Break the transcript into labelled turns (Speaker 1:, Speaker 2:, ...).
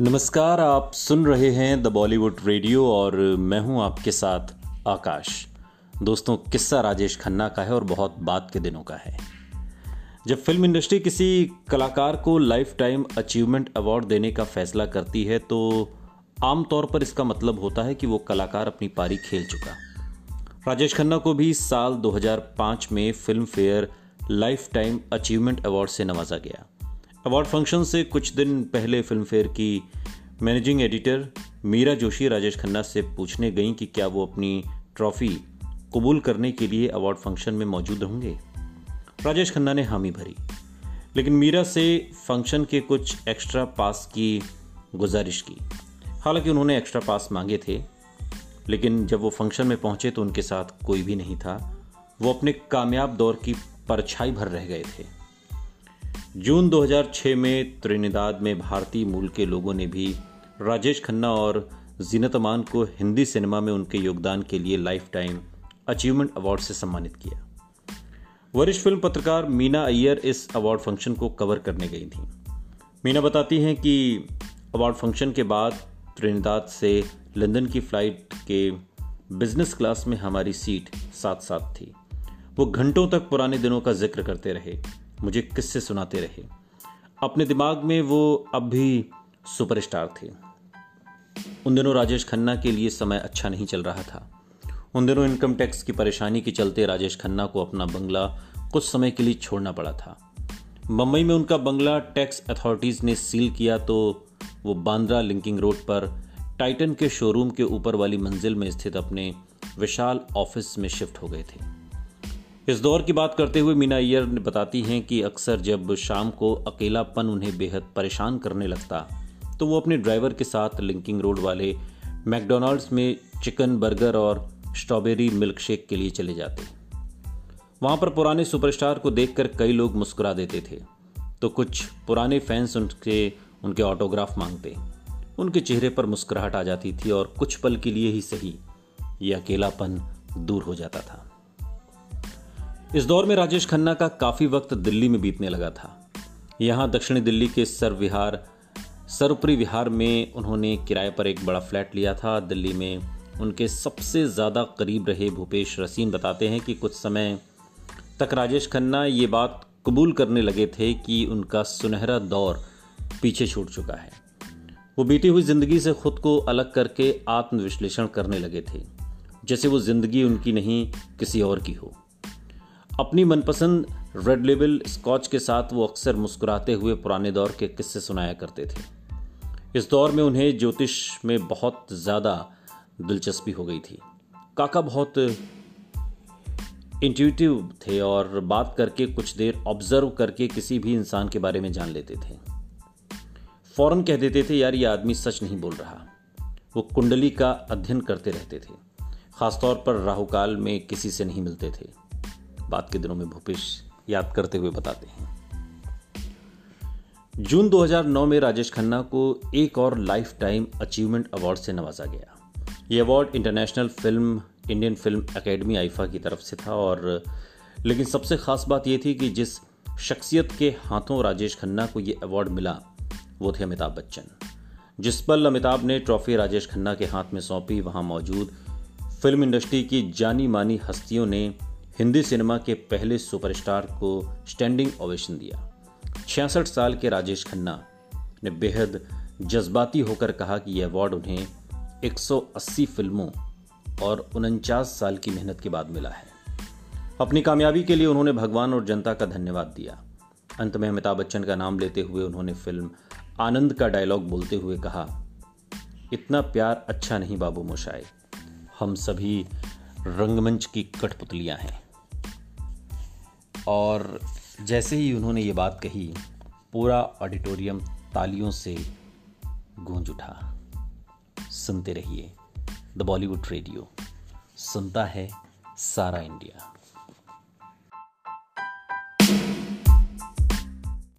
Speaker 1: नमस्कार, आप सुन रहे हैं द बॉलीवुड रेडियो और मैं हूँ आपके साथ आकाश। दोस्तों, किस्सा राजेश खन्ना का है और बहुत बात के दिनों का है। जब फ़िल्म इंडस्ट्री किसी कलाकार को लाइफ टाइम अचीवमेंट अवार्ड देने का फैसला करती है तो आमतौर पर इसका मतलब होता है कि वो कलाकार अपनी पारी खेल चुका। राजेश खन्ना को भी साल 2005 में Filmfare lifetime achievement award से नवाजा गया। अवार्ड फ़ंक्शन से कुछ दिन पहले फ़िल्म फेयर की मैनेजिंग एडिटर मीरा जोशी राजेश खन्ना से पूछने गई कि क्या वो अपनी ट्रॉफी कबूल करने के लिए अवार्ड फ़ंक्शन में मौजूद होंगे। राजेश खन्ना ने हामी भरी। लेकिन मीरा से फ़ंक्शन के कुछ एक्स्ट्रा पास की गुजारिश की। हालाँकि उन्होंने एक्स्ट्रा पास मांगे थे, लेकिन जब वो फ़ंक्शन में पहुँचे तो उनके साथ कोई भी नहीं था। वो अपने कामयाब दौर की परछाई भर रह गए थे। जून 2006 में त्रिनिदाद में भारतीय मूल के लोगों ने भी राजेश खन्ना और जीनत अमान को हिंदी सिनेमा में उनके योगदान के लिए लाइफ टाइम अचीवमेंट अवार्ड से सम्मानित किया। वरिष्ठ फ़िल्म पत्रकार मीना अय्यर इस अवार्ड फ़ंक्शन को कवर करने गई थी। मीना बताती हैं कि अवार्ड फ़ंक्शन के बाद त्रिनिदाद से लंदन की फ़्लाइट के बिज़नेस क्लास में हमारी सीट साथ साथ थी। वो घंटों तक पुराने दिनों का ज़िक्र करते रहे। मुझे किस्से सुनाते रहे। अपने दिमाग में वो अब भी सुपरस्टार थे। उन दिनों राजेश खन्ना के लिए समय अच्छा नहीं चल रहा था। उन दिनों इनकम टैक्स की परेशानी के चलते राजेश खन्ना को अपना बंगला कुछ समय के लिए छोड़ना पड़ा था। मुंबई में उनका बंगला टैक्स अथॉरिटीज ने सील किया तो वो बांद्रा लिंकिंग रोड पर टाइटन के शोरूम के ऊपर वाली मंजिल में स्थित अपने विशाल ऑफ़िस में शिफ्ट हो गए थे। इस दौर की बात करते हुए मीना अय्यर बताती हैं कि अक्सर जब शाम को अकेलापन उन्हें बेहद परेशान करने लगता तो वो अपने ड्राइवर के साथ लिंकिंग रोड वाले मैकडोनाल्ड्स में चिकन बर्गर और स्ट्रॉबेरी मिल्क शेक के लिए चले जाते। वहाँ पर पुराने सुपरस्टार को देखकर कई लोग मुस्कुरा देते थे तो कुछ पुराने फैंस उनके उनके ऑटोग्राफ मांगते। उनके चेहरे पर मुस्कुराहट आ जाती थी और कुछ पल के लिए ही सही, ये अकेलापन दूर हो जाता था। इस दौर में राजेश खन्ना का काफ़ी वक्त दिल्ली में बीतने लगा था। यहाँ दक्षिणी दिल्ली के सर विहार सरपरी विहार में उन्होंने किराए पर एक बड़ा फ्लैट लिया था। दिल्ली में उनके सबसे ज़्यादा करीब रहे भूपेश रसीन बताते हैं कि कुछ समय तक राजेश खन्ना ये बात कबूल करने लगे थे कि उनका सुनहरा दौर पीछे छूट चुका है। वो बीती हुई ज़िंदगी से खुद को अलग करके आत्मविश्लेषण करने लगे थे, जैसे वो ज़िंदगी उनकी नहीं, किसी और की हो। अपनी मनपसंद रेड लेबल स्कॉच के साथ वो अक्सर मुस्कुराते हुए पुराने दौर के किस्से सुनाया करते थे। इस दौर में उन्हें ज्योतिष में बहुत ज़्यादा दिलचस्पी हो गई थी। काका बहुत इंट्यूटिव थे और बात करके कुछ देर ऑब्ज़र्व करके किसी भी इंसान के बारे में जान लेते थे। फ़ौरन कह देते थे, यार, ये आदमी सच नहीं बोल रहा। वो कुंडली का अध्ययन करते रहते थे। खासतौर पर राहुकाल में किसी से नहीं मिलते थे। बात के दिनों में भूपेश याद करते हुए बताते हैं। जून 2009 में राजेश खन्ना को एक और लाइफ टाइम अचीवमेंट अवार्ड से नवाजा गया। ये award international film, Indian film academy IIFA की तरफ़ से था और लेकिन सबसे खास बात यह थी कि जिस शख्सियत के हाथों राजेश खन्ना को यह अवार्ड मिला, वो थे अमिताभ बच्चन। जिस पल अमिताभ ने ट्रॉफी राजेश खन्ना के हाथ में सौंपी, वहाँ मौजूद फ़िल्म इंडस्ट्री की जानी मानी हस्तियों ने हिंदी सिनेमा के पहले सुपरस्टार को स्टैंडिंग ओवेशन दिया। छियासठ साल के राजेश खन्ना ने बेहद जज्बाती होकर कहा कि यह अवार्ड उन्हें 180 फ़िल्मों और उनचास साल की मेहनत के बाद मिला है। अपनी कामयाबी के लिए उन्होंने भगवान और जनता का धन्यवाद दिया। अंत में अमिताभ बच्चन का नाम लेते हुए उन्होंने फ़िल्म आनंद का डायलॉग बोलते हुए कहा, इतना प्यार अच्छा नहीं बाबू मोशाए हम सभी रंगमंच की कठपुतलियाँ हैं। और जैसे ही उन्होंने ये बात कही, पूरा ऑडिटोरियम तालियों से गूंज उठा। सुनते रहिए द बॉलीवुड रेडियो। सुनता है सारा इंडिया।